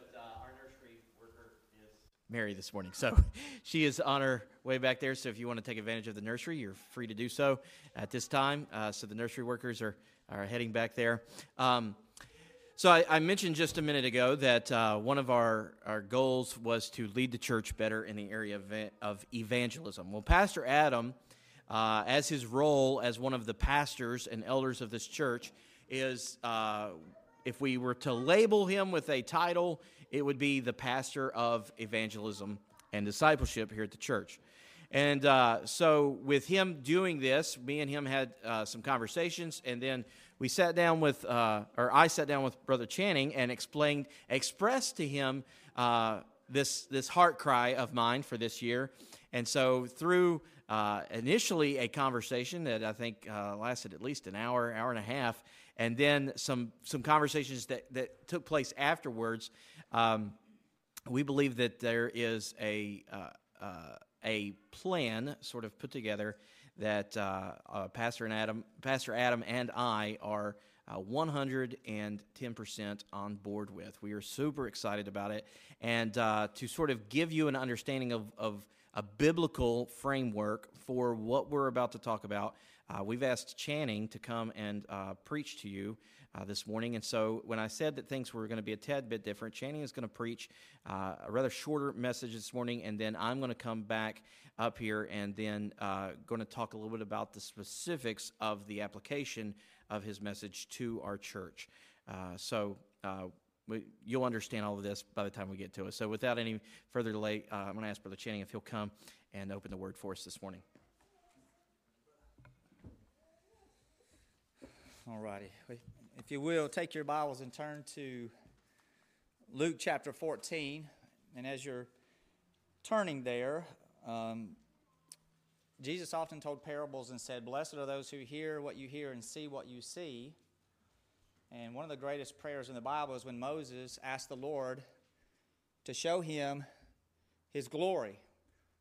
but uh, our nursery worker is Mary this morning. So she is on her way back there. So if you want to take advantage of the nursery, you're free to do so at this time. Uh, so the nursery workers are, are heading back there. Um, so I, I, mentioned just a minute ago that uh, one of our, our goals was to lead the church better in the area of, of evangelism. Well, Pastor Adam, uh, as his role as one of the pastors and elders of this church, is uh, if we were to label him with a title, it would be the pastor of evangelism and discipleship here at the church. And uh, so, with him doing this, me and him had uh, some conversations, and then we sat down with, uh, or I sat down with Brother Channing and explained, expressed to him uh, this this heart cry of mine for this year. And so, through uh, initially a conversation that I think uh, lasted at least an hour, hour and a half, and then some some conversations that, that took place afterwards. Um, we believe that there is a uh, uh a plan sort of put together that uh, uh, Pastor and Adam, Pastor Adam, and I are. 110% on board with. We are super excited about it. And to sort of give you an understanding of, of a biblical framework for what we're about to talk about. Uh, we've asked Channing to come and uh, preach to you uh, this morning. And so when I said that things were going to be a tad bit different, Channing is going to preach uh, a rather shorter message this morning, and then I'm going to come back up here and then uh, going to talk a little bit about the specifics of the application of his message to our church. Uh, so we, you'll understand all of this by the time we get to it. So, without any further delay, I'm going to ask Brother Channing if he'll come and open the word for us this morning. All righty. If you will, take your Bibles and turn to Luke chapter 14. And as you're turning there, um, Jesus often told parables and said, Blessed are those who hear what you hear and see what you see. And one of the greatest prayers in the Bible is when Moses asked the Lord to show him his glory.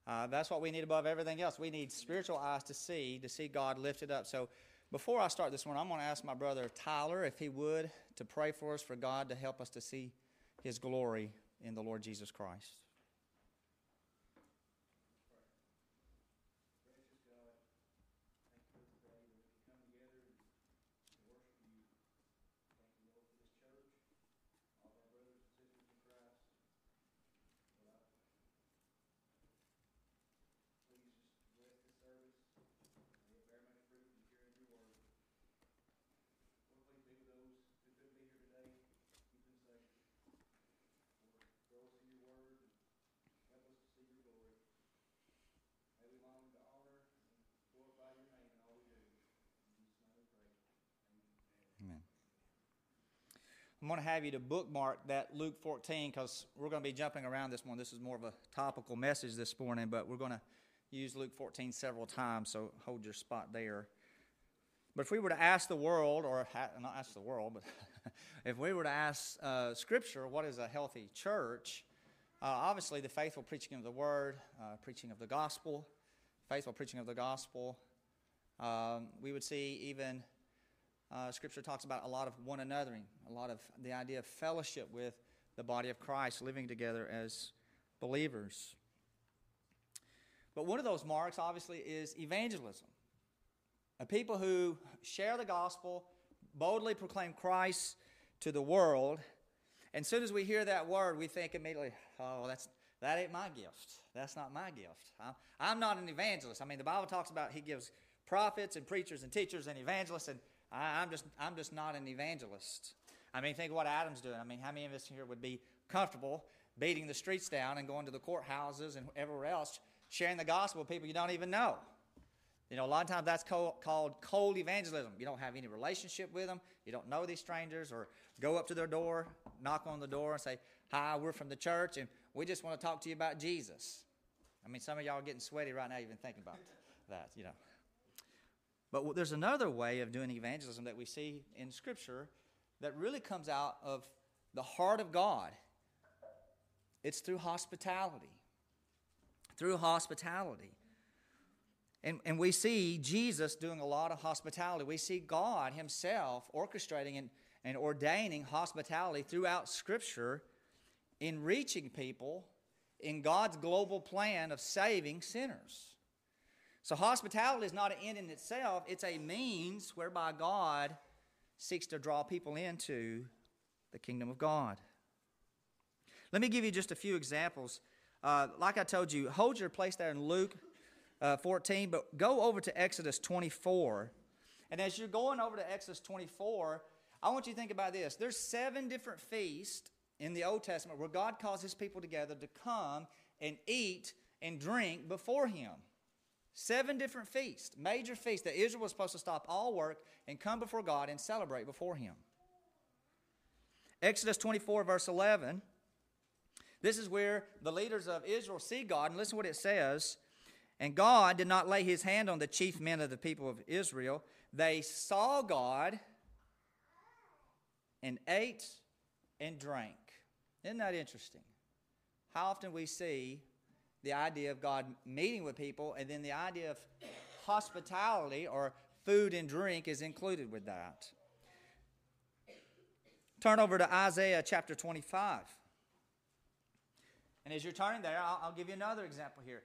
Uh, that's what we need above everything else. We need spiritual eyes to see, to see God lifted up. So before I start this one, I'm going to ask my brother Tyler, if he would, to pray for us for God to help us to see his glory in the Lord Jesus Christ. I'm going to have you to bookmark that Luke 14 because we're going to be jumping around this one. This is more of a topical message this morning, but we're going to use Luke 14 several times, so hold your spot there. But if we were to ask the world, or not ask the world, but if we were to ask uh, Scripture, what is a healthy church? Uh, obviously, the faithful preaching of the Word, uh, preaching of the gospel, faithful preaching of the gospel. Um, we would see even uh, Scripture talks about a lot of one anothering, a lot of the idea of fellowship with the body of Christ, living together as believers. But one of those marks, obviously, is evangelism. A people who share the gospel, boldly proclaim Christ to the world. And as soon as we hear that word, we think immediately, oh, that's, that ain't my gift. That's not my gift. I'm, I'm not an evangelist. I mean, the Bible talks about he gives prophets and preachers and teachers and evangelists, and I, am just, I'm just not an evangelist. I mean, think of what Adam's doing. I mean, how many of us here would be comfortable beating the streets down and going to the courthouses and everywhere else, sharing the gospel with people you don't even know? You know, a lot of times that's called cold evangelism. You don't have any relationship with them. You don't know these strangers, or go up to their door, knock on the door, and say, "Hi, we're from the church, and we just want to talk to you about Jesus." I mean, some of y'all are getting sweaty right now, even thinking about that. You know, but there's another way of doing evangelism that we see in Scripture that really comes out of the heart of God. It's through hospitality. Through hospitality. And, and we see Jesus doing a lot of hospitality. We see God Himself orchestrating and, and ordaining hospitality throughout Scripture in reaching people in God's global plan of saving sinners. So, hospitality is not an end in itself, it's a means whereby God seeks to draw people into the kingdom of God. Let me give you just a few examples. Uh, like I told you, hold your place there in Luke uh, 14, but go over to Exodus 24. And as you're going over to Exodus 24, I want you to think about this. There's seven different feasts in the Old Testament where God calls his people together to come and eat and drink before him. Seven different feasts, major feasts that Israel was supposed to stop all work and come before God and celebrate before him. Exodus 24, verse 11. This is where the leaders of Israel see God, and listen to what it says. And God did not lay his hand on the chief men of the people of Israel. They saw God and ate and drank. Isn't that interesting? How often we see the idea of God meeting with people, and then the idea of hospitality or food and drink is included with that. Turn over to Isaiah chapter 25. And as you're turning there, I'll, I'll, give you another example here.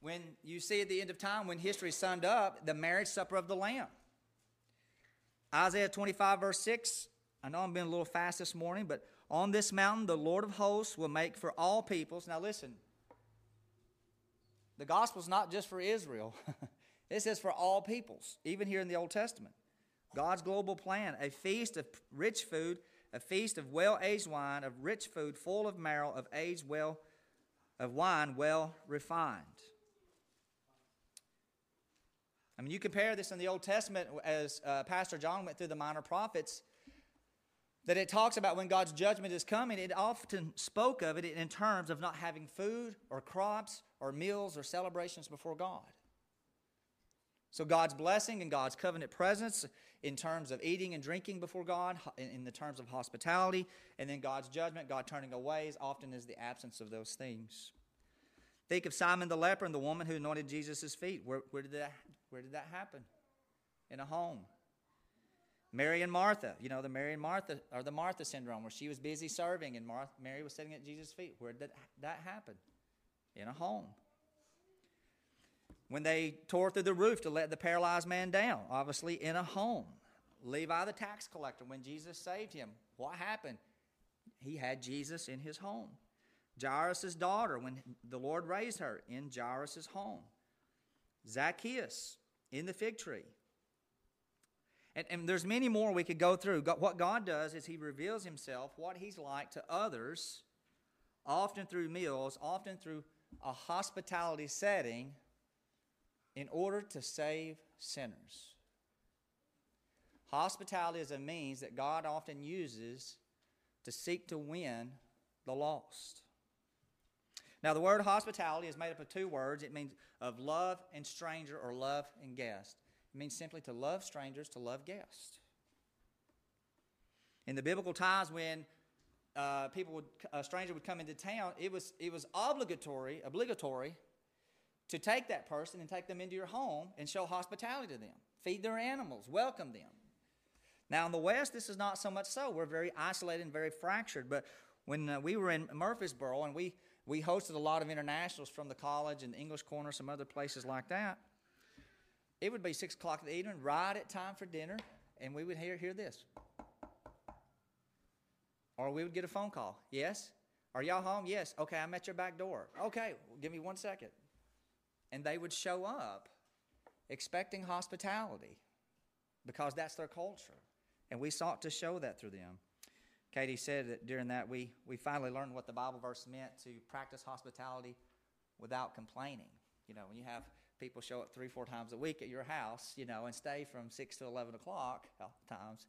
When you see at the end of time, when history is summed up, the marriage supper of the Lamb. Isaiah 25, verse 6. I know I'm being a little fast this morning, but on this mountain the Lord of hosts will make for all peoples. Now listen, the gospel is not just for Israel, it says for all peoples, even here in the Old Testament. God's global plan, a feast of rich food, a feast of well aged wine, of rich food full of marrow, of aged well, of wine well refined. I mean, you compare this in the Old Testament as uh, Pastor John went through the minor prophets, that it talks about when God's judgment is coming, it often spoke of it in terms of not having food or crops or meals or celebrations before God. So, God's blessing and God's covenant presence in terms of eating and drinking before God, in the terms of hospitality, and then God's judgment, God turning away, is often is the absence of those things. Think of Simon the leper and the woman who anointed Jesus' feet. Where, where, did that, where did that happen? In a home. Mary and Martha, you know, the Mary and Martha, or the Martha syndrome, where she was busy serving and Martha, Mary was sitting at Jesus' feet. Where did that happen? In a home. When they tore through the roof to let the paralyzed man down, obviously in a home. Levi the tax collector, when Jesus saved him, what happened? He had Jesus in his home. Jairus' daughter, when the Lord raised her, in Jairus' home. Zacchaeus, in the fig tree. And, and there's many more we could go through. What God does is He reveals Himself, what He's like to others, often through meals, often through a hospitality setting, in order to save sinners. Hospitality is a means that God often uses to seek to win the lost. Now, the word hospitality is made up of two words. It means of love and stranger or love and guest. Means simply to love strangers, to love guests. In the biblical times when uh, people would, a stranger would come into town, it was, it was obligatory, obligatory to take that person and take them into your home and show hospitality to them, feed their animals, welcome them. Now, in the West, this is not so much so. We're very isolated and very fractured. But when uh, we were in Murfreesboro and we, we hosted a lot of internationals from the college and the English Corner, some other places like that, it would be six o'clock in the evening, right at time for dinner, and we would hear, hear this. Or we would get a phone call. Yes? Are y'all home? Yes. Okay, I'm at your back door. Okay, well, give me one second. And they would show up expecting hospitality because that's their culture. And we sought to show that through them. Katie said that during that we, we finally learned what the Bible verse meant to practice hospitality without complaining. You know, when you have people show up three, four times a week at your house, you know, and stay from 6 to 11 o'clock times.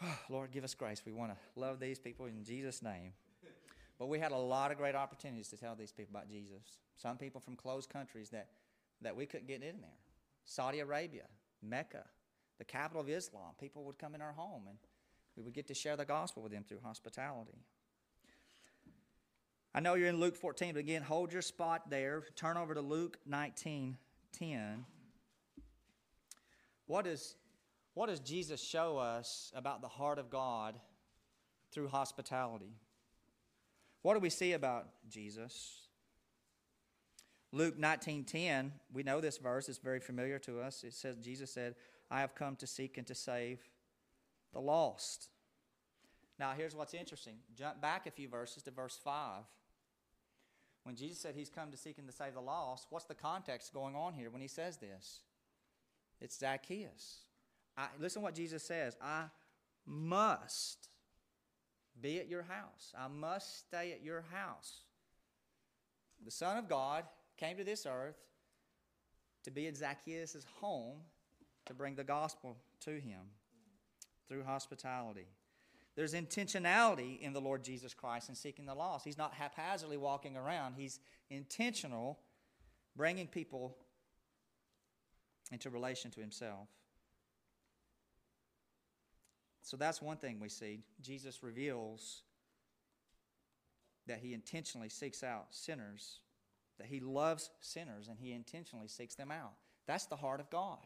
Lord, give us grace. We want to love these people in Jesus' name. But we had a lot of great opportunities to tell these people about Jesus. Some people from closed countries that, that we couldn't get in there. Saudi Arabia, Mecca, the capital of Islam. People would come in our home and we would get to share the gospel with them through hospitality. I know you're in Luke 14, but again, hold your spot there. Turn over to Luke 19 10. What, is, what does Jesus show us about the heart of God through hospitality? What do we see about Jesus? Luke 19:10, we know this verse, it's very familiar to us. It says Jesus said, "I have come to seek and to save the lost." Now, here's what's interesting. Jump back a few verses to verse 5. When Jesus said he's come to seek and to save the lost, what's the context going on here when he says this? It's Zacchaeus. I, listen what Jesus says I must be at your house. I must stay at your house. The Son of God came to this earth to be at Zacchaeus' home to bring the gospel to him through hospitality. There's intentionality in the Lord Jesus Christ in seeking the lost. He's not haphazardly walking around, He's intentional, bringing people into relation to Himself. So that's one thing we see. Jesus reveals that He intentionally seeks out sinners, that He loves sinners, and He intentionally seeks them out. That's the heart of God.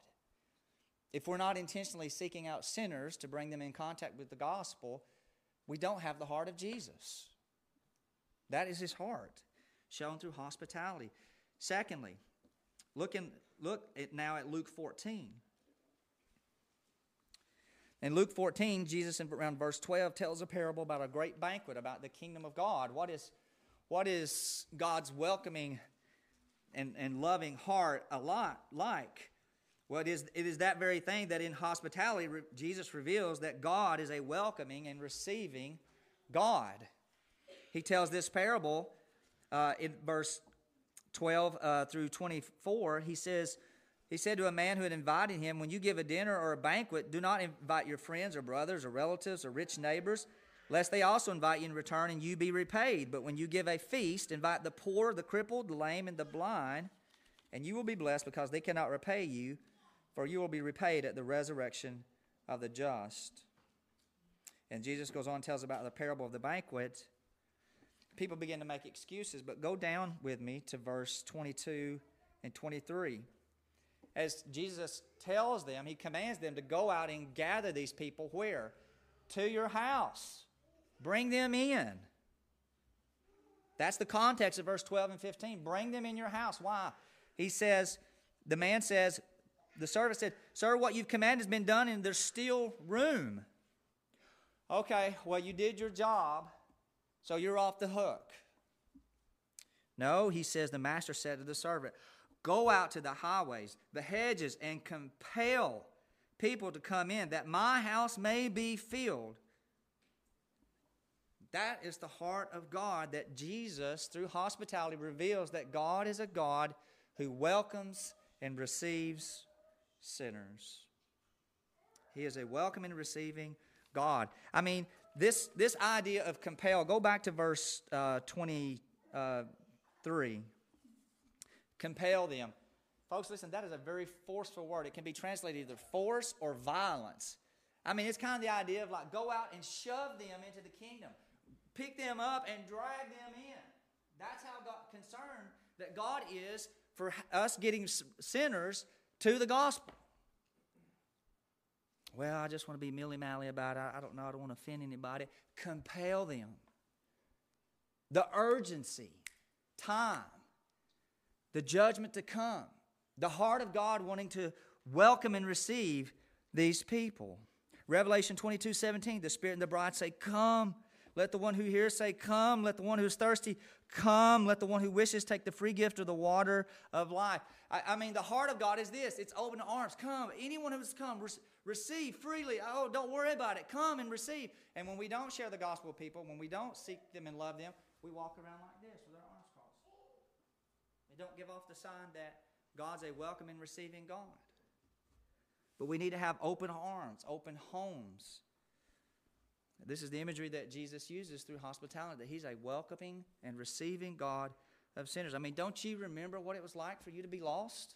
If we're not intentionally seeking out sinners to bring them in contact with the gospel, we don't have the heart of Jesus. That is his heart, shown through hospitality. Secondly, look, in, look at now at Luke 14. In Luke 14, Jesus in around verse 12 tells a parable about a great banquet about the kingdom of God. What is, what is God's welcoming and, and loving heart a lot like? Well, it is, it is that very thing that in hospitality, re- Jesus reveals that God is a welcoming and receiving God. He tells this parable uh, in verse 12 uh, through 24. He says, He said to a man who had invited him, When you give a dinner or a banquet, do not invite your friends or brothers or relatives or rich neighbors, lest they also invite you in return and you be repaid. But when you give a feast, invite the poor, the crippled, the lame, and the blind, and you will be blessed because they cannot repay you for you will be repaid at the resurrection of the just. And Jesus goes on and tells about the parable of the banquet. People begin to make excuses, but go down with me to verse 22 and 23. As Jesus tells them, he commands them to go out and gather these people where? To your house. Bring them in. That's the context of verse 12 and 15. Bring them in your house. Why? He says, the man says, the servant said, Sir, what you've commanded has been done, and there's still room. Okay, well, you did your job, so you're off the hook. No, he says, the master said to the servant, Go out to the highways, the hedges, and compel people to come in, that my house may be filled. That is the heart of God that Jesus, through hospitality, reveals that God is a God who welcomes and receives sinners. He is a welcoming receiving God. I mean, this, this idea of compel, go back to verse uh, 23. Uh, compel them. Folks, listen, that is a very forceful word. It can be translated either force or violence. I mean, it's kind of the idea of like go out and shove them into the kingdom, pick them up and drag them in. That's how God concerned that God is for us getting sinners to the gospel. Well, I just want to be milly mally about it. I don't know. I don't want to offend anybody. Compel them. The urgency, time, the judgment to come, the heart of God wanting to welcome and receive these people. Revelation 22 17, the Spirit and the bride say, Come. Let the one who hears say, Come. Let the one who is thirsty come. Let the one who wishes take the free gift of the water of life. I, I mean, the heart of God is this it's open arms. Come. Anyone who has come, re- receive freely. Oh, don't worry about it. Come and receive. And when we don't share the gospel with people, when we don't seek them and love them, we walk around like this with our arms crossed. We don't give off the sign that God's a welcoming, receiving God. But we need to have open arms, open homes this is the imagery that Jesus uses through hospitality, that he's a welcoming and receiving God of sinners. I mean, don't you remember what it was like for you to be lost?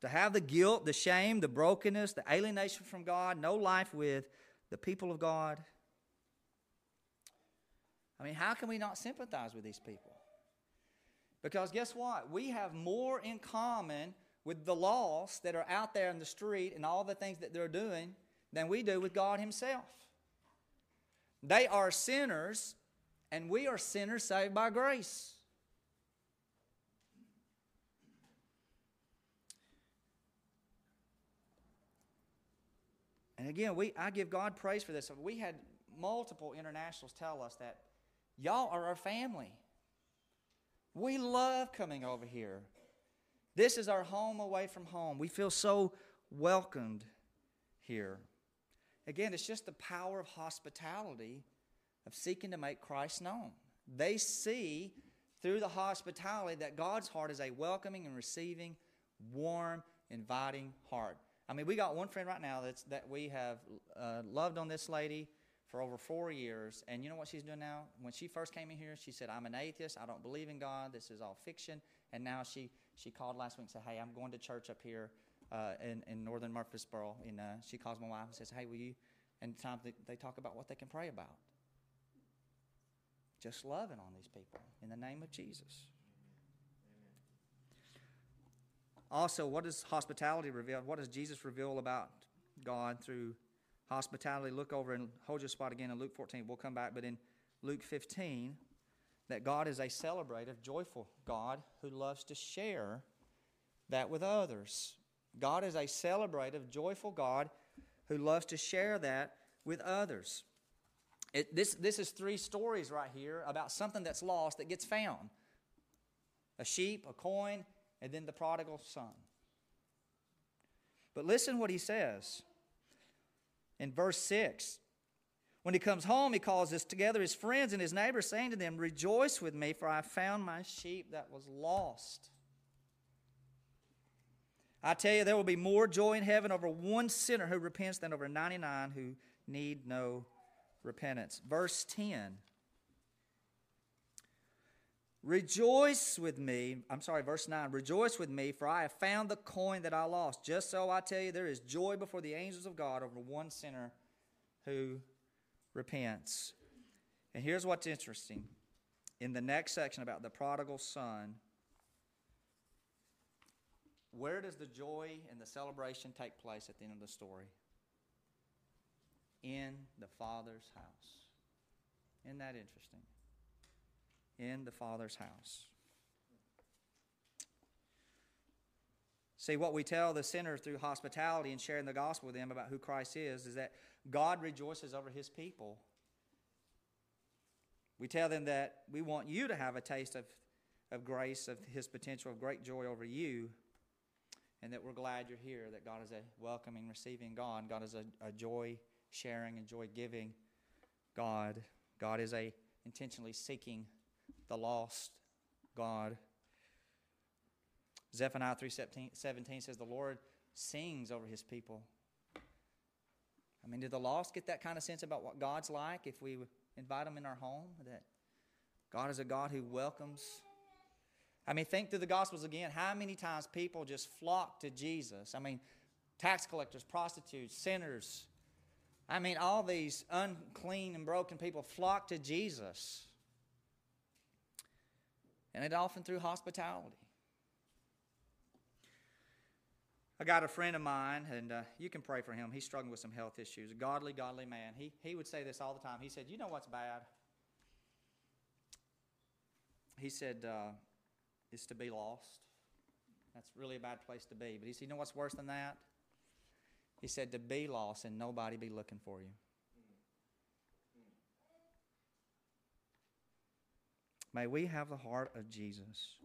To have the guilt, the shame, the brokenness, the alienation from God, no life with the people of God. I mean, how can we not sympathize with these people? Because guess what? We have more in common with the lost that are out there in the street and all the things that they're doing than we do with God Himself. They are sinners, and we are sinners saved by grace. And again, we, I give God praise for this. We had multiple internationals tell us that y'all are our family. We love coming over here. This is our home away from home. We feel so welcomed here. Again, it's just the power of hospitality of seeking to make Christ known. They see through the hospitality that God's heart is a welcoming and receiving, warm, inviting heart. I mean, we got one friend right now that's, that we have uh, loved on this lady for over four years. And you know what she's doing now? When she first came in here, she said, I'm an atheist. I don't believe in God. This is all fiction. And now she, she called last week and said, Hey, I'm going to church up here uh, in, in northern Murfreesboro. And uh, she calls my wife and says, Hey, will you? And times they, they talk about what they can pray about. Just loving on these people in the name of Jesus. Also, what does hospitality reveal? What does Jesus reveal about God through hospitality? Look over and hold your spot again in Luke 14. We'll come back, but in Luke 15, that God is a celebrative, joyful God who loves to share that with others. God is a celebrative, joyful God who loves to share that with others. It, this, this is three stories right here about something that's lost that gets found a sheep, a coin, and then the prodigal son. But listen what he says in verse 6. When he comes home, he calls us together his friends and his neighbors, saying to them, Rejoice with me, for I found my sheep that was lost. I tell you, there will be more joy in heaven over one sinner who repents than over 99 who need no repentance. Verse 10 Rejoice with me. I'm sorry, verse 9. Rejoice with me, for I have found the coin that I lost. Just so I tell you, there is joy before the angels of God over one sinner who repents. And here's what's interesting. In the next section about the prodigal son, where does the joy and the celebration take place at the end of the story? In the Father's house. Isn't that interesting? in the Father's house. See, what we tell the sinner through hospitality and sharing the gospel with them about who Christ is is that God rejoices over his people. We tell them that we want you to have a taste of, of grace, of his potential of great joy over you, and that we're glad you're here, that God is a welcoming, receiving God. God is a, a joy sharing and joy giving God. God is a intentionally seeking the lost God. Zephaniah 3:17 says the Lord sings over his people. I mean, did the lost get that kind of sense about what God's like if we invite them in our home? That God is a God who welcomes. I mean, think through the Gospels again. How many times people just flock to Jesus? I mean, tax collectors, prostitutes, sinners. I mean, all these unclean and broken people flock to Jesus and it often through hospitality. I got a friend of mine, and uh, you can pray for him. He's struggling with some health issues. A godly, godly man. He, he would say this all the time. He said, You know what's bad? He said, uh, It's to be lost. That's really a bad place to be. But he said, You know what's worse than that? He said, To be lost and nobody be looking for you. May we have the heart of Jesus.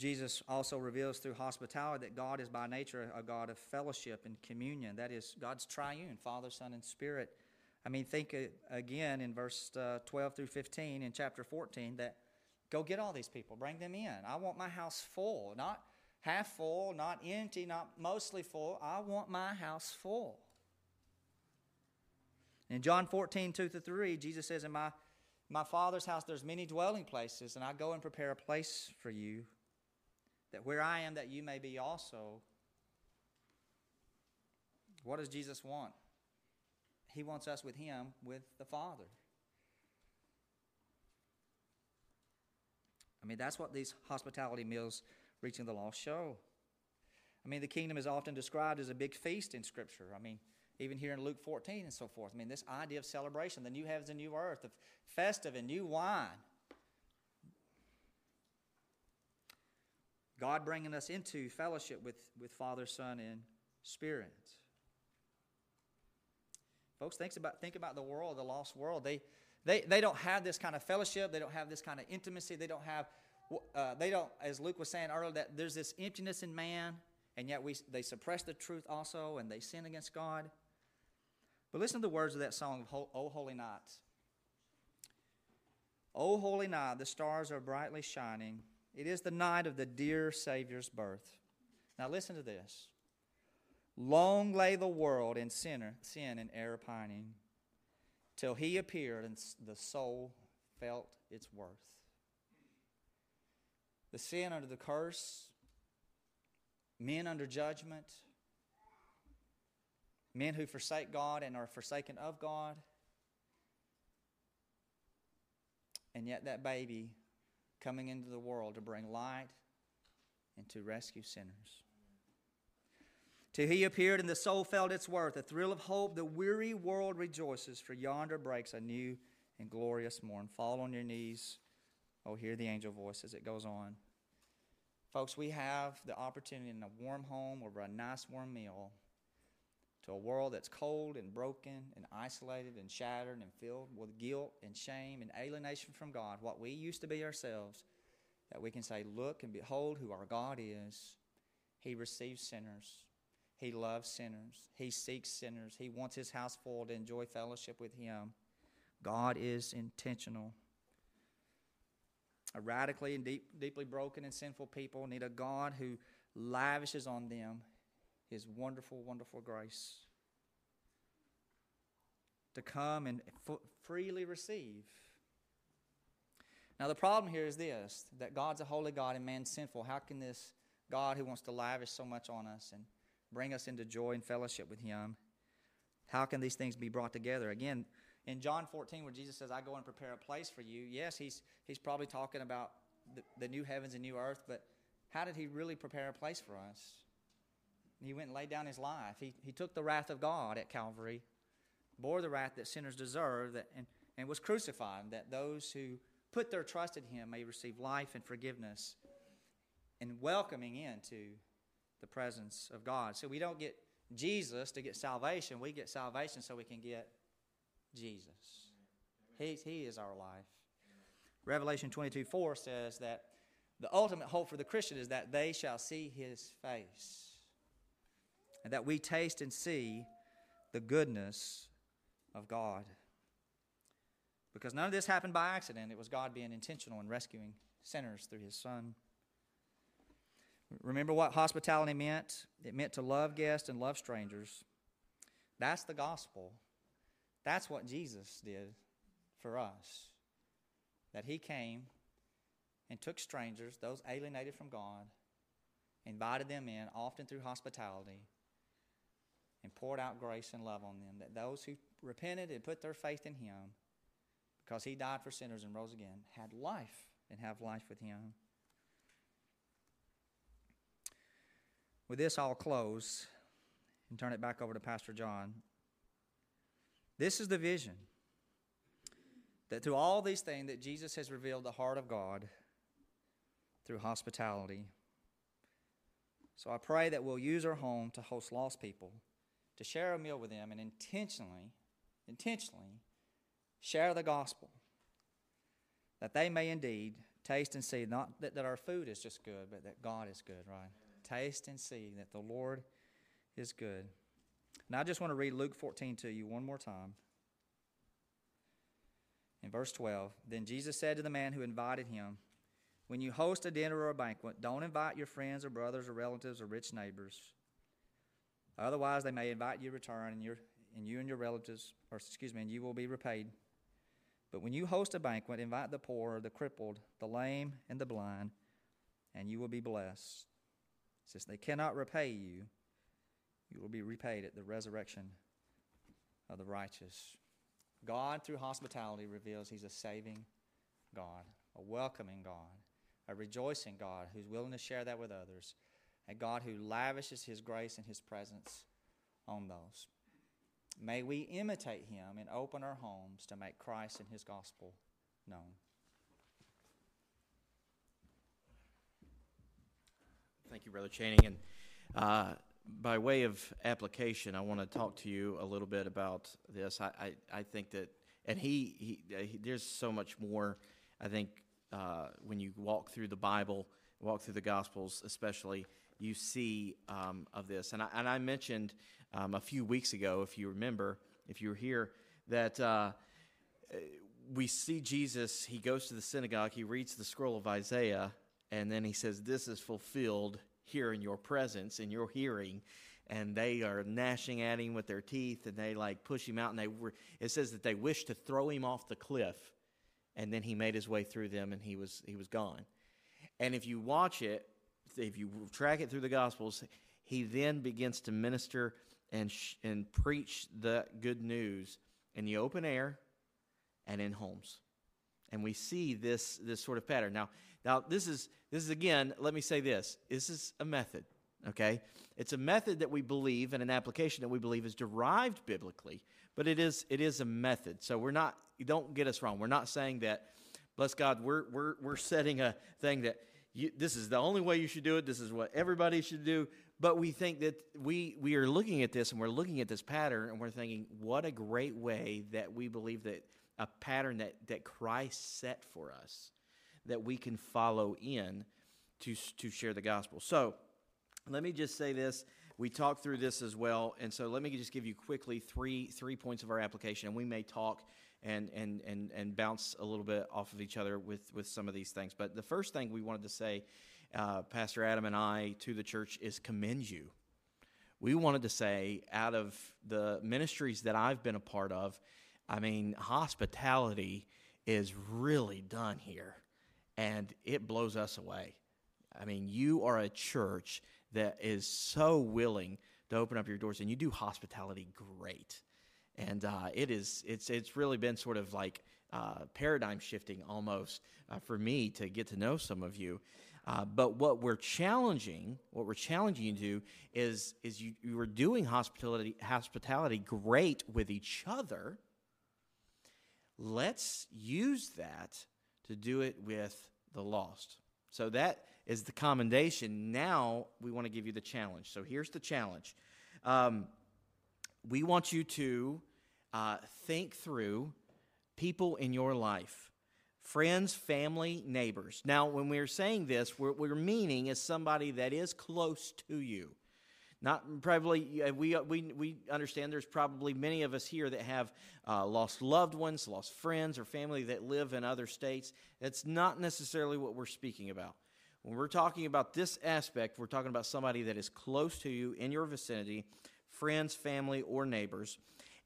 Jesus also reveals through hospitality that God is by nature a God of fellowship and communion. That is, God's triune Father, Son, and Spirit. I mean, think again in verse uh, 12 through 15 in chapter 14 that go get all these people, bring them in. I want my house full, not half full, not empty, not mostly full. I want my house full. In John 14, 2 to 3, Jesus says, In my, my Father's house there's many dwelling places, and I go and prepare a place for you, that where I am, that you may be also. What does Jesus want? He wants us with Him, with the Father. I mean, that's what these hospitality meals reaching the lost show. I mean, the kingdom is often described as a big feast in Scripture. I mean, even here in Luke 14 and so forth. I mean, this idea of celebration, the new heavens and new earth, the festive and new wine. God bringing us into fellowship with, with Father, Son, and Spirit. Folks, think about, think about the world, the lost world. They, they, they don't have this kind of fellowship. They don't have this kind of intimacy. They don't have, uh, they don't, as Luke was saying earlier, that there's this emptiness in man, and yet we, they suppress the truth also, and they sin against God. But listen to the words of that song of O Holy Night. O holy night, the stars are brightly shining. It is the night of the dear Savior's birth. Now listen to this. Long lay the world in sinner, sin and error pining, till he appeared and the soul felt its worth. The sin under the curse, men under judgment, men who forsake God and are forsaken of God. And yet, that baby coming into the world to bring light and to rescue sinners. Till he appeared and the soul felt its worth, a thrill of hope, the weary world rejoices, for yonder breaks a new and glorious morn. Fall on your knees. Oh, hear the angel voice as it goes on. Folks, we have the opportunity in a warm home over a nice warm meal to a world that's cold and broken and isolated and shattered and filled with guilt and shame and alienation from God, what we used to be ourselves, that we can say, Look and behold who our God is. He receives sinners. He loves sinners. He seeks sinners. He wants his house full to enjoy fellowship with him. God is intentional. A radically and deep, deeply broken and sinful people need a God who lavishes on them his wonderful, wonderful grace. To come and f- freely receive. Now, the problem here is this that God's a holy God and man's sinful. How can this God who wants to lavish so much on us and bring us into joy and fellowship with Him, how can these things be brought together? Again, in John 14, where Jesus says, I go and prepare a place for you, yes, he's, he's probably talking about the, the new heavens and new earth, but how did he really prepare a place for us? He went and laid down his life. He, he took the wrath of God at Calvary, bore the wrath that sinners deserve, that, and, and was crucified, that those who put their trust in him may receive life and forgiveness and welcoming into the presence of God. So we don't get Jesus to get salvation, we get salvation so we can get Jesus. He, he is our life. Revelation 22 4 says that the ultimate hope for the Christian is that they shall see his face and that we taste and see the goodness of God. Because none of this happened by accident, it was God being intentional in rescuing sinners through his Son. Remember what hospitality meant? It meant to love guests and love strangers. That's the gospel. That's what Jesus did for us. That he came and took strangers, those alienated from God, invited them in, often through hospitality, and poured out grace and love on them. That those who repented and put their faith in him, because he died for sinners and rose again, had life and have life with him. With this, I'll close and turn it back over to Pastor John. This is the vision that through all these things that Jesus has revealed the heart of God through hospitality. So I pray that we'll use our home to host lost people to share a meal with them and intentionally, intentionally share the gospel that they may indeed taste and see, not that, that our food is just good, but that God is good, right? Taste and see that the Lord is good. Now, I just want to read Luke 14 to you one more time. In verse 12, then Jesus said to the man who invited him, When you host a dinner or a banquet, don't invite your friends or brothers or relatives or rich neighbors Otherwise, they may invite you to return, and, and you and your relatives, or excuse me, and you will be repaid. But when you host a banquet, invite the poor, the crippled, the lame, and the blind, and you will be blessed. Since they cannot repay you, you will be repaid at the resurrection of the righteous. God, through hospitality, reveals He's a saving God, a welcoming God, a rejoicing God who's willing to share that with others a God who lavishes His grace and His presence on those. May we imitate him and open our homes to make Christ and his gospel known. Thank you, Brother Channing. And uh, by way of application, I want to talk to you a little bit about this. I, I, I think that, and he, he, he, there's so much more, I think, uh, when you walk through the Bible, walk through the Gospels, especially, you see um, of this. And I, and I mentioned um, a few weeks ago, if you remember, if you were here, that uh, we see Jesus, he goes to the synagogue, he reads the scroll of Isaiah, and then he says, This is fulfilled here in your presence, in your hearing. And they are gnashing at him with their teeth, and they like push him out. And they were, it says that they wished to throw him off the cliff. And then he made his way through them, and he was, he was gone. And if you watch it, if you track it through the Gospels, he then begins to minister and, sh- and preach the good news in the open air and in homes. And we see this, this sort of pattern. Now, now this is this is again, let me say this. This is a method, okay? It's a method that we believe and an application that we believe is derived biblically, but it is it is a method. So we're not don't get us wrong. We're not saying that bless God, we're we're we're setting a thing that you, this is the only way you should do it. This is what everybody should do. But we think that we we are looking at this and we're looking at this pattern and we're thinking, what a great way that we believe that a pattern that, that Christ set for us that we can follow in to, to share the gospel. So let me just say this. We talked through this as well. And so let me just give you quickly three, three points of our application. And we may talk and, and, and, and bounce a little bit off of each other with, with some of these things. But the first thing we wanted to say, uh, Pastor Adam and I, to the church is commend you. We wanted to say, out of the ministries that I've been a part of, I mean, hospitality is really done here, and it blows us away. I mean, you are a church that is so willing to open up your doors, and you do hospitality great. And uh, it is it's it's really been sort of like uh, paradigm shifting almost uh, for me to get to know some of you. Uh, but what we're challenging, what we're challenging you to do is is you, you are doing hospitality hospitality great with each other let's use that to do it with the lost. So that is the commendation. Now we want to give you the challenge. So here's the challenge. Um, we want you to uh, think through people in your life friends, family, neighbors. Now, when we're saying this, what we're meaning is somebody that is close to you. Not probably, we, we, we understand there's probably many of us here that have uh, lost loved ones, lost friends, or family that live in other states. That's not necessarily what we're speaking about. When we're talking about this aspect, we're talking about somebody that is close to you in your vicinity, friends, family, or neighbors.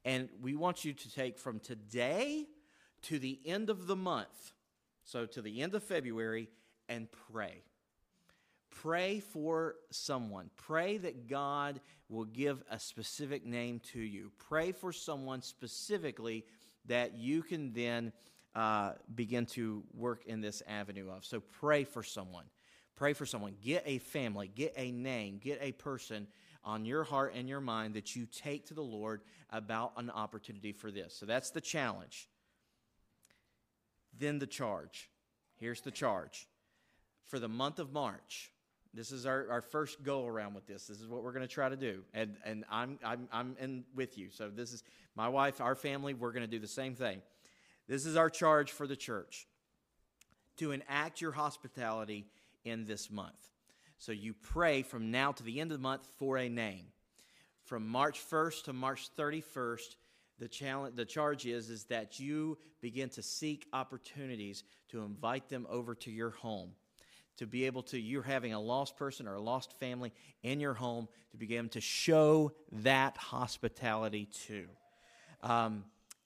And we want you to take from today to the end of the month, so to the end of February, and pray. Pray for someone. Pray that God will give a specific name to you. Pray for someone specifically that you can then uh, begin to work in this avenue of. So pray for someone. Pray for someone. Get a family, get a name, get a person on your heart and your mind that you take to the Lord about an opportunity for this. So that's the challenge. Then the charge. Here's the charge. For the month of March, this is our, our first go around with this. This is what we're going to try to do. And, and I'm, I'm, I'm in with you. So, this is my wife, our family, we're going to do the same thing. This is our charge for the church to enact your hospitality in this month. So, you pray from now to the end of the month for a name. From March 1st to March 31st, the challenge the charge is is that you begin to seek opportunities to invite them over to your home to be able to, you're having a lost person or a lost family in your home, to begin to show that hospitality to. Um,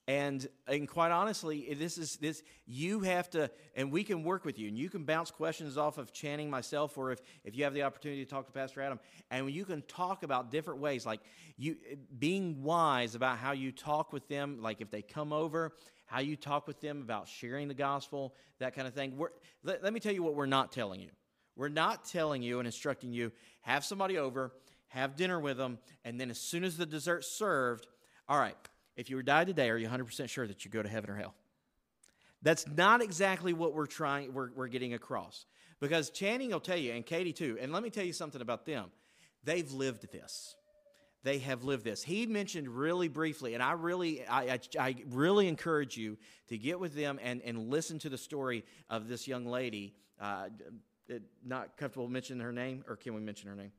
and, and quite honestly, this is this you have to, and we can work with you, and you can bounce questions off of Channing, myself, or if, if you have the opportunity to talk to Pastor Adam, and you can talk about different ways, like you being wise about how you talk with them, like if they come over, how you talk with them about sharing the gospel, that kind of thing. Let, let me tell you what we're not telling you. We're not telling you and instructing you have somebody over, have dinner with them, and then as soon as the dessert's served, All right, if you were died today, are you 100% sure that you go to heaven or hell? That's not exactly what we're trying, we're, we're getting across. Because Channing will tell you, and Katie too, and let me tell you something about them. They've lived this. They have lived this. He mentioned really briefly, and I really, I, I, I really encourage you to get with them and, and listen to the story of this young lady. Uh, not comfortable mentioning her name, or can we mention her name?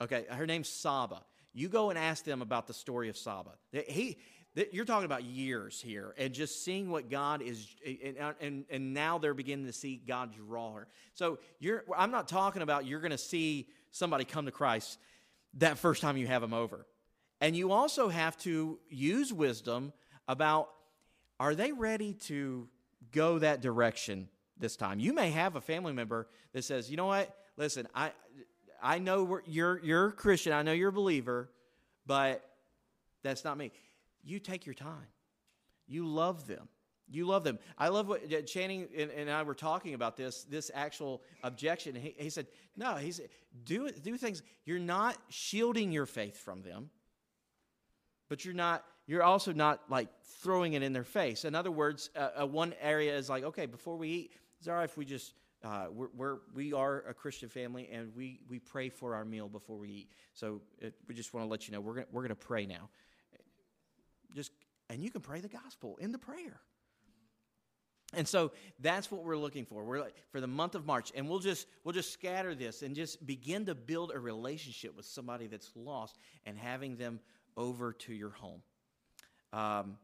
Okay, her name's Saba. You go and ask them about the story of Saba. He, you're talking about years here, and just seeing what God is, and, and, and now they're beginning to see God draw her. So you're, I'm not talking about you're going to see somebody come to Christ that first time you have them over. And you also have to use wisdom about are they ready to go that direction this time? You may have a family member that says, you know what, listen, I, I know you're, you're a Christian, I know you're a believer, but that's not me. You take your time, you love them. You love them. I love what Channing and, and, I were talking about this, this actual objection. He, he said, no, he said, do, do things. You're not shielding your faith from them, but you're not, you're also not like throwing it in their face. In other words, uh, uh, one area is like, okay, before we eat, it's all right if we just, uh, we're, we're, we are a Christian family and we, we pray for our meal before we eat. So it, we just want to let you know, we're going we're going to pray now. Just, and you can pray the gospel in the prayer. And so that's what we're looking for. We're like, for the month of March, and we'll just we'll just scatter this and just begin to build a relationship with somebody that's lost and having them over to your home. Um,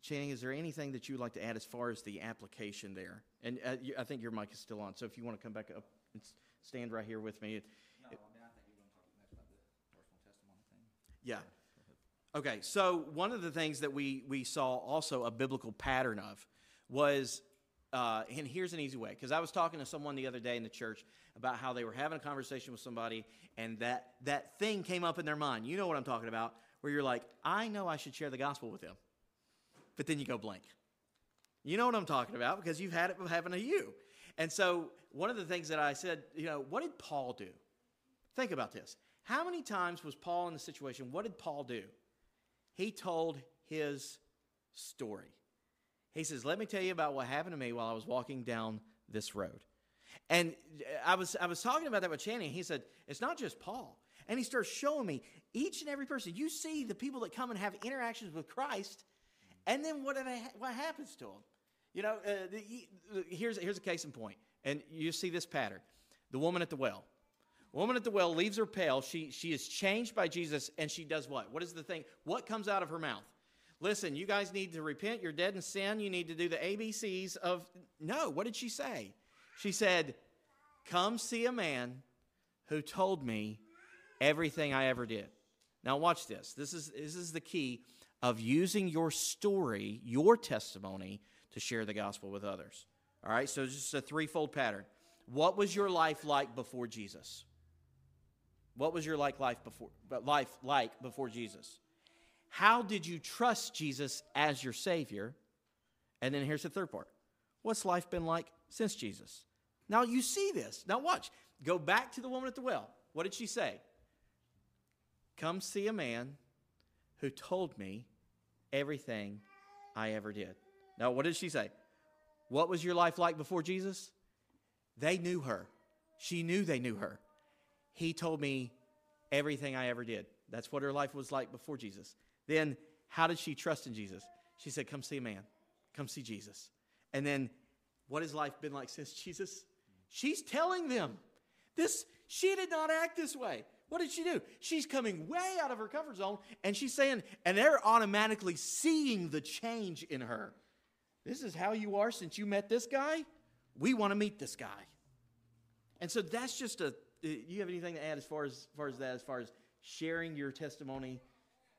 Channing, is there anything that you'd like to add as far as the application there? And uh, you, I think your mic is still on, so if you want to come back up and stand right here with me. It, no, it, I mean, I think you're going to talk next about the personal testimony thing. Yeah. Okay, so one of the things that we, we saw also a biblical pattern of was, uh, and here's an easy way, because I was talking to someone the other day in the church about how they were having a conversation with somebody, and that, that thing came up in their mind. You know what I'm talking about, where you're like, I know I should share the gospel with them. But then you go blank. You know what I'm talking about, because you've had it happen to you. And so, one of the things that I said, you know, what did Paul do? Think about this. How many times was Paul in the situation? What did Paul do? He told his story. He says, Let me tell you about what happened to me while I was walking down this road. And I was, I was talking about that with Channing. He said, It's not just Paul. And he starts showing me each and every person. You see the people that come and have interactions with Christ, and then what, they, what happens to them? You know, uh, the, here's, here's a case in. And you see this pattern. The woman at the well. Woman at the well leaves her pail. She, she is changed by Jesus, and she does what? What is the thing? What comes out of her mouth? Listen, you guys need to repent. You're dead in sin. You need to do the ABCs of. No, what did she say? She said, Come see a man who told me everything I ever did. Now, watch this. This is, this is the key of using your story, your testimony, to share the gospel with others. All right, so just a threefold pattern. What was your life like before Jesus? What was your like life before life like before Jesus? How did you trust Jesus as your Savior? And then here's the third part What's life been like since Jesus? Now you see this. Now watch. Go back to the woman at the well. What did she say? Come see a man who told me everything I ever did. Now, what did she say? What was your life like before Jesus? They knew her. She knew they knew her. He told me everything I ever did. That's what her life was like before Jesus. Then, how did she trust in Jesus? She said, Come see a man. Come see Jesus. And then, what has life been like since Jesus? She's telling them this, she did not act this way. What did she do? She's coming way out of her comfort zone and she's saying, and they're automatically seeing the change in her. This is how you are since you met this guy. We want to meet this guy. And so that's just a. You have anything to add as far as, as far as that, as far as sharing your testimony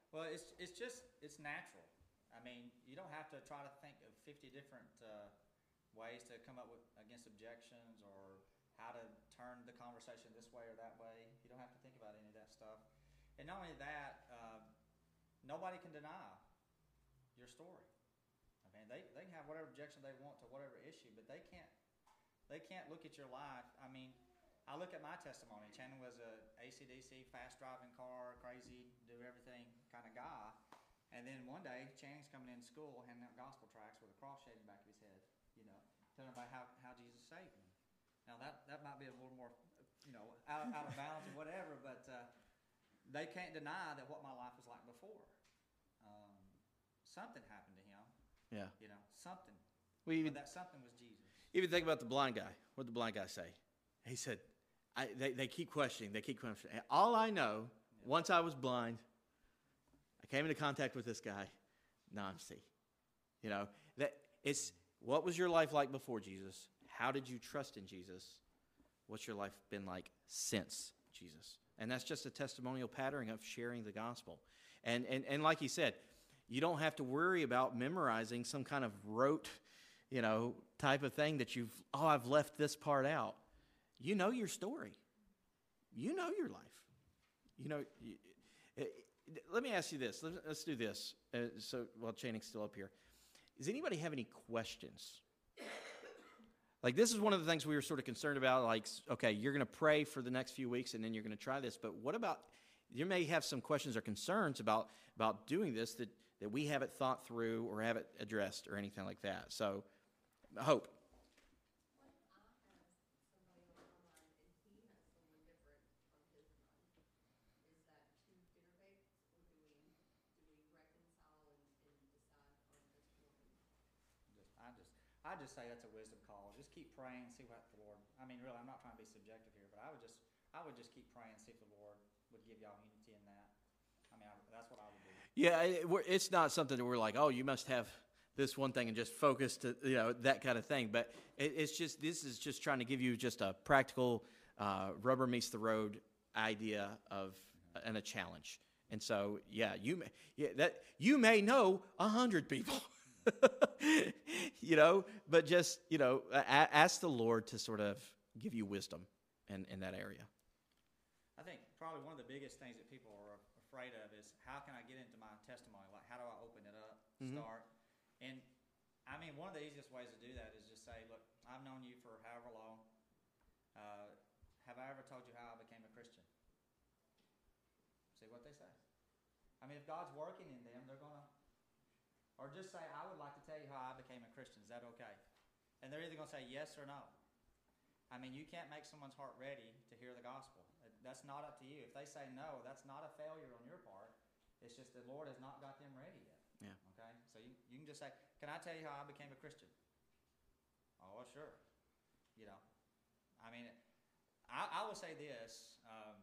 well, it's, it's just, it's natural. I mean, you don't have to try to think of 50 different uh, ways to come up with against objections or how to turn the conversation this way or that way. You don't have to think about any of that stuff. And not only that, uh, nobody can deny your story. I mean, they, they can have whatever objection they want to whatever issue, but they can't they can't look at your life. I mean, I look at my testimony. Channing was a AC/DC, fast driving car, crazy, do everything kind of guy. And then one day, Channing's coming in school handing out gospel tracts with a cross shaped in the back of his head, you know, telling everybody how, how Jesus saved him. Now, that, that might be a little more, you know, out, out of bounds or whatever, but uh, they can't deny that what my life was like before. Um, something happened to him, Yeah. you know, something. We even that something was Jesus. even think about the blind guy. What did the blind guy say? He said, I, they, they keep questioning. They keep questioning. All I know, once I was blind, I came into contact with this guy. Now You know that it's what was your life like before Jesus? How did you trust in Jesus? What's your life been like since Jesus? And that's just a testimonial pattern of sharing the gospel. And and and like he said, you don't have to worry about memorizing some kind of rote, you know, type of thing that you've oh I've left this part out. You know your story. You know your life. You know. Let me ask you this. Let's, let's do this. Uh, so while Channing's still up here, does anybody have any questions? Like this is one of the things we were sort of concerned about. Like, okay, you're going to pray for the next few weeks, and then you're going to try this. But what about? You may have some questions or concerns about about doing this that that we haven't thought through or haven't addressed or anything like that. So, hope. Just, I just, say that's a wisdom call. Just keep praying, see what the Lord. I mean, really, I'm not trying to be subjective here, but I would just, I would just keep praying, see if the Lord would give y'all unity in that. I mean, I, that's what I would do. Yeah, it, it's not something that we're like, oh, you must have this one thing and just focus to you know that kind of thing. But it, it's just this is just trying to give you just a practical uh, rubber meets the road idea of and a challenge. And so, yeah, you may, yeah that you may know a hundred people, you know, but just you know, ask the Lord to sort of give you wisdom in in that area. I think probably one of the biggest things that people are afraid of is how can I get into my testimony? Like, how do I open it up, Mhm. start? And I mean, one of the easiest ways to do that is just say, look, I've known you for however long. Uh, have I ever told you how I became a Christian? See what they say. I mean, if God's working in them, they're gonna, or just say, I would like to tell you how I became a Christian. Is that okay? And they're either gonna say yes or no. I mean, you can't make someone's heart ready to hear the gospel. That's not up to you. If they say no, that's not a failure on your part. It's just the Lord has not got them ready yet. Yeah. Okay? So you, you can just say, Can I tell you how I became a Christian? Oh, sure. You know, I mean, I, I will say this, um,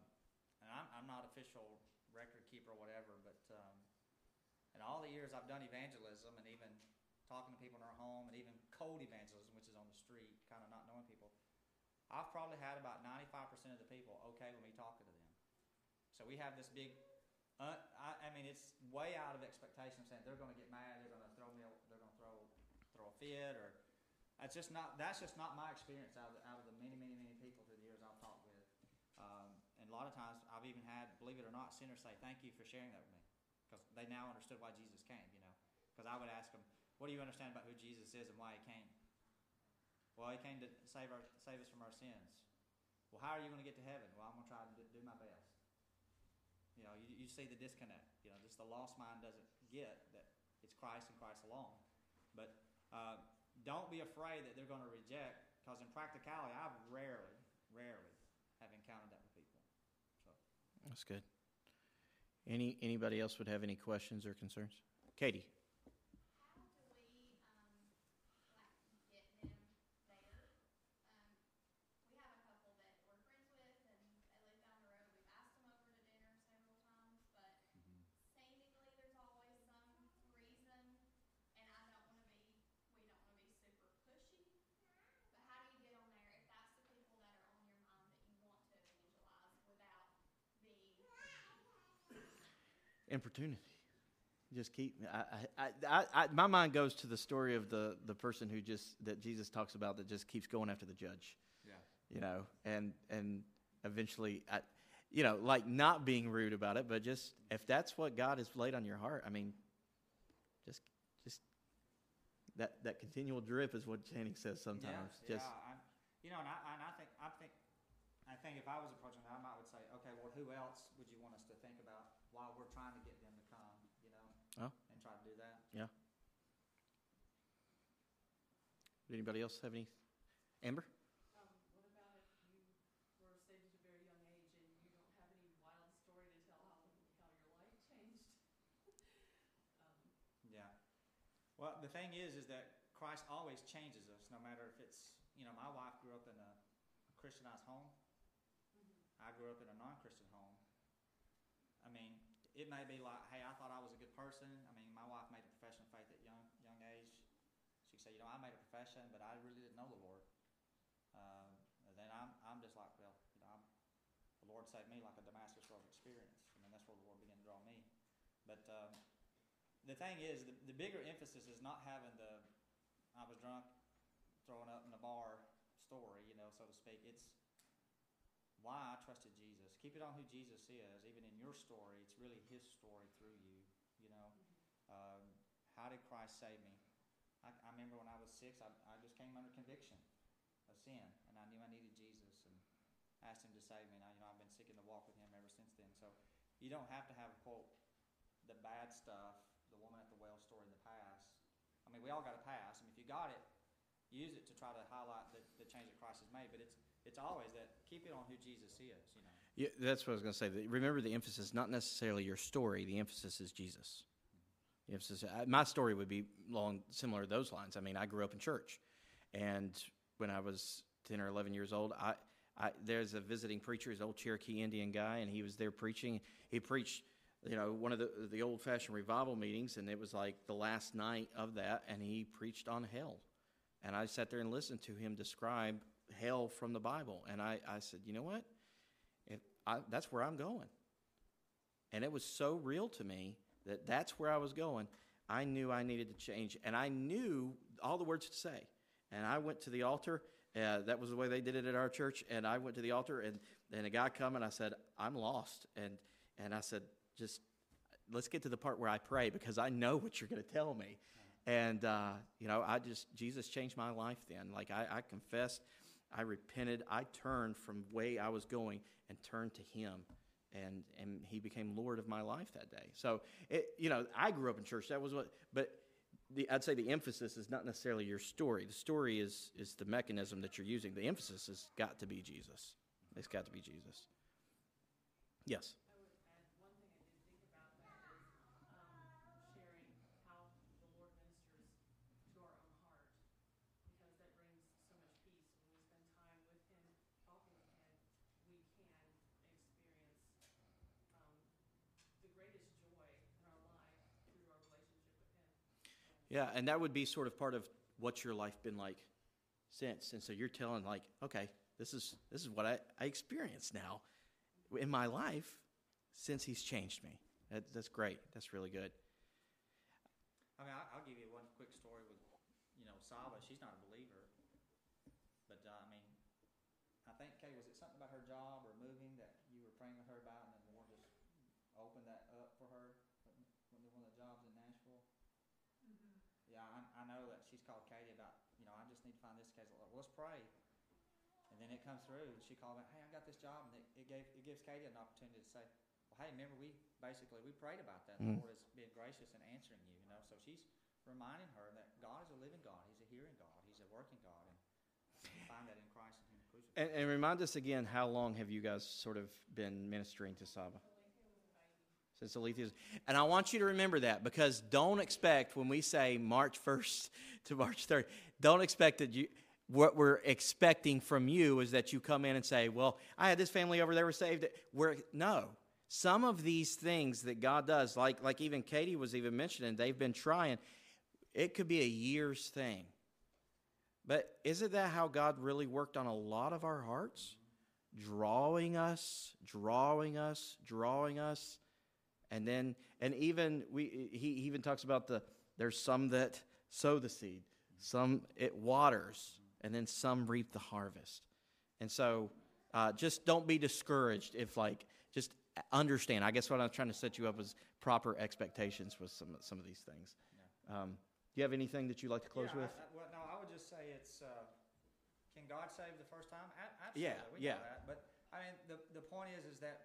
and I'm, I'm not official record keeper or whatever, but um, in all the years I've done evangelism and even talking to people in our home and even cold evangelism, which is on the street, kind of not knowing people, I've probably had about 95% of the people okay with me talking to them. So we have this big, uh, I, I mean, it's way out of expectation saying they're going to get mad, they're going to throw me, a, they're going to throw throw a fit, or that's just not that's just not my experience out of the, out of the many many many people through the years I've talked with. Um, and a lot of times I've even had, believe it or not, sinners say thank you for sharing that with me because they now understood why Jesus came. You know, because I would ask them, what do you understand about who Jesus is and why he came? Well, he came to save our save us from our sins. Well, how are you going to get to heaven? Well, I'm going to try to do, my best. You know, you, you see the disconnect. You know, just the lost mind doesn't get that it's Christ and Christ alone. But uh, don't be afraid that they're going to reject, because in practicality, I've rarely, rarely have encountered that with people. So, That's good. Any anybody else would have any questions or concerns? Katie. How do we, um, like, get them there? Um, we have a couple that we're friends with and they live down the road. We've asked them over to dinner several times, but seemingly there's always some reason. And I don't wanna be, we don't wanna be super pushy. But how do you get them there if that's the people that are on your mind that you want to evangelize without being pushy? Importunity. Just keep. I, I, I, I, my mind goes to the story of the the person who just that Jesus talks about that just keeps going after the judge. yeah. You know, and and eventually, I, you know, like not being rude about it, but just if that's what God has laid on your heart, I mean, just just that that continual drip is what Channing says sometimes. Yeah, just yeah. I, you know, and I, and I think, I think, I think if I was approaching that, I might would say, okay, well, who else would you want us to think about while we're trying to get them to come? You know, Oh. and try to do that. Yeah. Anybody else have any? Amber? Um, what about if you were saved at a very young age and you don't have any wild story to tell how, how your life changed? Um, Yeah. Well, the thing is, is that Christ always changes us, no matter if it's, you know, my wife grew up in a Christianized home. I grew up in a non-Christian home. It may be like, hey, I thought I was a good person. I mean, my wife made a profession of faith at young, young age. She said, you know, I made a profession, but I really didn't know the Lord. And then I'm, I'm just like, well, you know, I'm, the Lord saved me like a Damascus Road experience. I mean, that's where the Lord began to draw me. But um, the thing is, the, the bigger emphasis is not having the I was drunk, throwing up in the bar story, you know, so to speak. It's why I trusted Jesus. Keep it on who Jesus is. Even in your story, it's really His story through you. You know, um, how did Christ save me? I, I remember when I was six, I, I just came under conviction of sin, and I knew I needed Jesus, and asked Him to save me. I, you know, I've been seeking to walk with Him ever since then. So you don't have to have quote the bad stuff, the woman at the well story in the past. I mean, we all got a past. I mean, if you got it, use it to try to highlight the, the change that Christ has made. But it's it's always that keep it on who Jesus is. You know. Yeah, that's what I was going to say. Remember, the emphasis not necessarily your story. The emphasis is Jesus. The emphasis. My story would be long similar to those lines. I mean, I grew up in church, and when I was ten or eleven years old, I, I there's a visiting preacher, an old Cherokee Indian guy, and he was there preaching. He preached, you know, one of the the old fashioned revival meetings, and it was like the last night of that, and he preached on hell, and I sat there and listened to him describe hell from the Bible, and I, I said, you know what? If I, that's where I'm going. And it was so real to me that that's where I was going. I knew I needed to change, and I knew all the words to say. And I went to the altar. Uh, that was the way they did it at our church. And I went to the altar, and then a guy come and I said, "I'm lost." And and I said, "Just let's get to the part where I pray because I know what you're going to tell me." And uh, you know, I just Jesus changed my life. Then, like I, I confessed, I repented, I turned from way I was going and turned to Him and and he became Lord of my life that day. So it, you know, I grew up in church. That was what, but the, I'd say the emphasis is not necessarily your story. The story is is the mechanism that you're using. The emphasis has got to be Jesus. It's got to be Jesus. Yes. I would add, one thing I did think about that is, um, sharing how the Lord ministers to our own heart. Because that brings so much peace. When we spend time with Him, talking with Him, we can experience, um, the greatest joy in our life through our relationship with Him. Yeah, and that would be sort of part of what's your life been like since. And so you're telling like, okay, this is this is what I, I experience now in my life since he's changed me. That, that's great. That's really good. I mean, I'll give you one quick story with, you know, Saba. She's not a believer, but uh, I mean, I think Kay, was it something about her job or moving that you were praying with her about, and then the Lord just opened that up for her when when one of the jobs in Nashville? Yeah, I, I know that she's called Katie about, you know, I just need to find this case. Well, let's pray. And then it comes through, and she called me, hey, I got this job, and it, it gave it gives Katie an opportunity to say, well, hey, remember we basically we prayed about that. The Mm. Lord has been gracious in answering you, you know. So she's reminding her that God is a living God. He's a hearing God. He's a working God, and find that in Christ and Him crucified. And, and remind us again, how long have you guys sort of been ministering to Saba? Since Alethea, and I want you to remember that because don't expect when we say March first to March third, don't expect that you. What we're expecting from you is that you come in and say, "Well, I had this family over; they were saved." We're no. Some of these things that God does, like like even Katie was even mentioning, they've been trying. It could be a year's thing. But isn't that how God really worked on a lot of our hearts? Drawing us, drawing us, drawing us. And then, and even, we, he even talks about the, there's some that sow the seed, some it waters, and then some reap the harvest. And so, uh, just don't be discouraged if, like, just understand. I guess what I'm trying to set you up is proper expectations with some, some of these things. Um, do you have anything that you'd like to close yeah, with? I, I, well, no, I would just say it's. Uh, can God save the first time? A- Yeah, absolutely, we yeah. know that. But I mean, the the point is, is that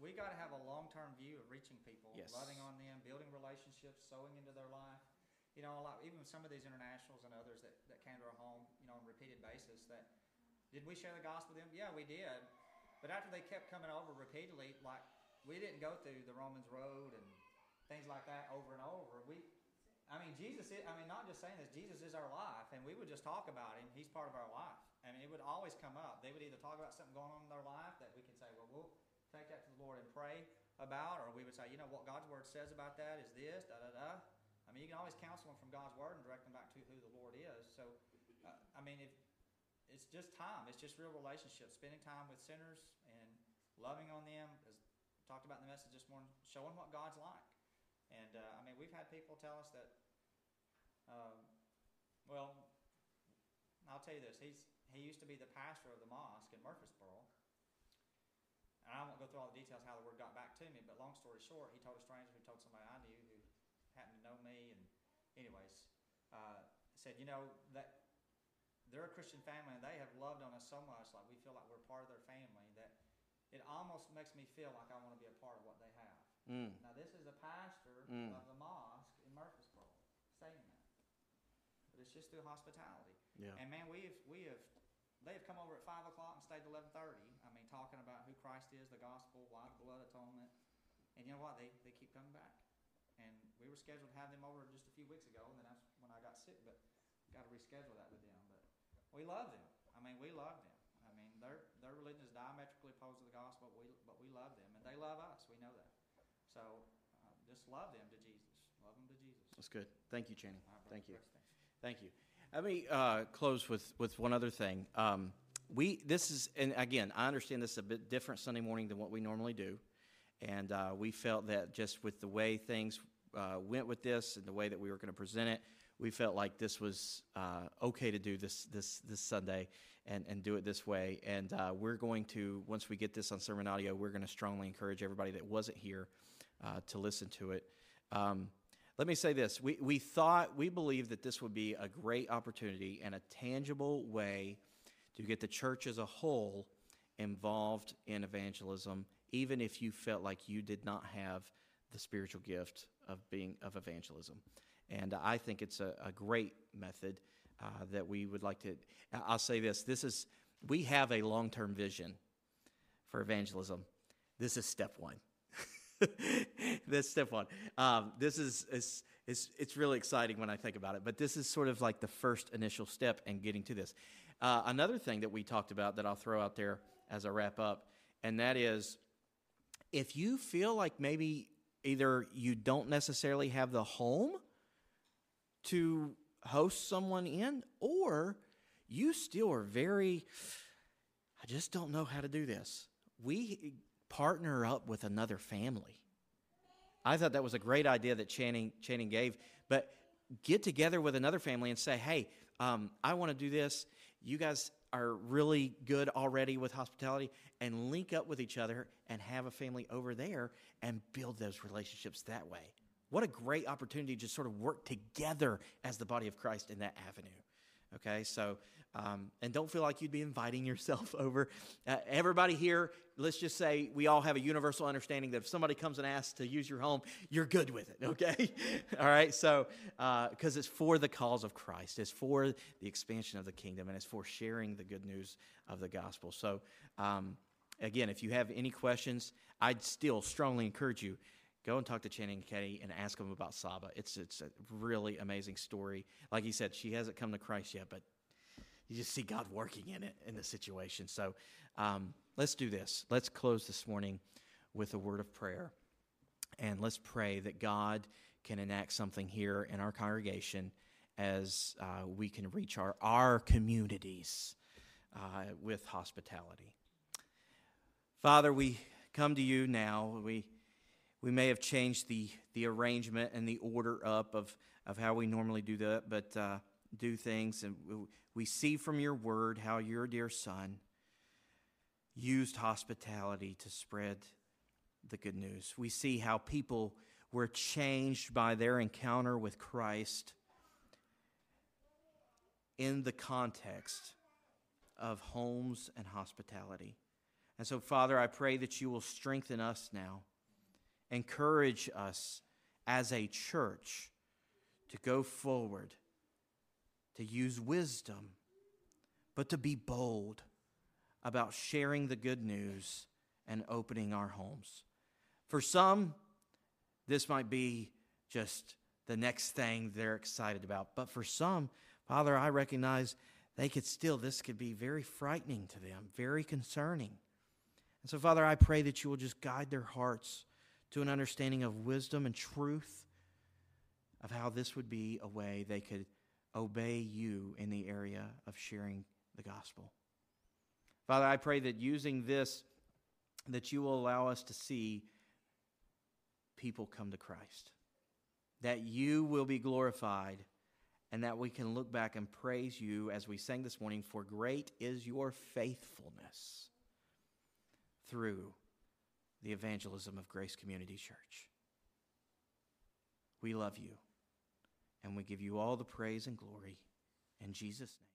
we got to have a long term view of reaching people, Yes. loving on them, building relationships, sowing into their life. You know, even some of these internationals and others that, that came to our home, you know, on a repeated basis, that, did we share the gospel with them? Yeah, we did. But after they kept coming over repeatedly, like, we didn't go through the Romans Road and things like that over and over. We, I mean, Jesus is, I mean, not just saying this, Jesus is our life, and we would just talk about him. He's part of our life. I mean, it would always come up. They would either talk about something going on in their life that we could say, well, we'll take that to the Lord and pray about, or we would say, you know, what God's word says about that is this, da da da. Mean, you can always counsel them from God's word and direct them back to who the Lord is. So, uh, I mean, if it's just time, it's just real relationship, spending time with sinners and loving on them, as talked about in the message this morning, showing what God's like. And uh, I mean, we've had people tell us that, um, well, I'll tell you this. He's he used to be the pastor of the mosque in Murfreesboro. And I won't go through all the details how the word got back to me, but long story short, he told a stranger who told somebody I knew happened to know me, and anyways, uh, said, you know that they're a Christian family and they have loved on us so much, like we feel like we're part of their family, that it almost makes me feel like I want to be a part of what they have. Mm. Now, this is the pastor Mm. of the mosque in Murfreesboro saying that. But it's just through hospitality. Yeah. And man, we have, we have, they have come over at five o'clock and stayed till eleven thirty. I mean, talking about who Christ is, the gospel, why the blood atonement. And you know what? They, they keep coming back. And we were scheduled to have them over just a few weeks ago, and then that's when I got sick, but got to reschedule that with them. But we love them. I mean, we love them. I mean, their, their religion is diametrically opposed to the gospel, but we, but we love them. And they love us. We know that. So uh, just love them to Jesus. Love them to Jesus. That's good. Thank you, Channing. Right. Thank you. Thank you. Let me uh, close with, with one other thing. Um, we this is and again I understand this is a bit different Sunday morning than what we normally do, and uh, we felt that just with the way things uh, went with this and the way that we were going to present it, we felt like this was uh, okay to do this this this Sunday and and do it this way. And uh, we're going to once we get this on SermonAudio, we're going to strongly encourage everybody that wasn't here uh, to listen to it. Um, let me say this. We, we thought, we believed that this would be a great opportunity and a tangible way to get the church as a whole involved in evangelism, even if you felt like you did not have the spiritual gift of being of evangelism. And I think it's a, a great method uh, that we would like to. I'll say this: this is we have a long term vision for evangelism. This is step one. That's step one. Um, this is it's, it's it's really exciting when I think about it. But this is sort of like the first initial step in getting to this. Uh, another thing that we talked about that I'll throw out there as I wrap up, and that is, if you feel like maybe either you don't necessarily have the home to host someone in, or you still are very, I just don't know how to do this. We partner up with another family. I thought that was a great idea that Channing, Channing gave, but get together with another family and say, hey, um, I want to do this. You guys are really good already with hospitality, and link up with each other and have a family over there and build those relationships that way. What a great opportunity to just sort of work together as the body of Christ in that avenue. Okay, so, um, and don't feel like you'd be inviting yourself over. Uh, everybody here, let's just say we all have a universal understanding that if somebody comes and asks to use your home, you're good with it, okay? all right, so, because uh, it's for the cause of Christ, it's for the expansion of the kingdom, and it's for sharing the good news of the gospel. So, um, again, if you have any questions, I'd still strongly encourage you go and talk to Channing and and ask them about Saba. It's it's a really amazing story. Like he said, she hasn't come to Christ yet, but you just see God working in it in the situation. So um, let's do this. Let's close this morning with a word of prayer, and let's pray that God can enact something here in our congregation as uh, we can reach our our communities uh, with hospitality. Father, we come to you now. We we may have changed the, the arrangement and the order up of, of how we normally do that, but uh, do things. And we, see from your word how your dear son used hospitality to spread the good news. We see how people were changed by their encounter with Christ in the context of homes and hospitality. And so, Father, I pray that you will strengthen us now encourage us as a church to go forward, to use wisdom, but to be bold about sharing the good news and opening our homes. For some, this might be just the next thing they're excited about. But for some, Father, I recognize they could still, this could be very frightening to them, very concerning. And so, Father, I pray that you will just guide their hearts to an understanding of wisdom and truth of how this would be a way they could obey you in the area of sharing the gospel. Father, I pray that using this, that you will allow us to see people come to Christ, that you will be glorified, and that we can look back and praise you as we sang this morning, for great is your faithfulness through the evangelism of Grace Community Church. We love you, and we give you all the praise and glory in Jesus' name.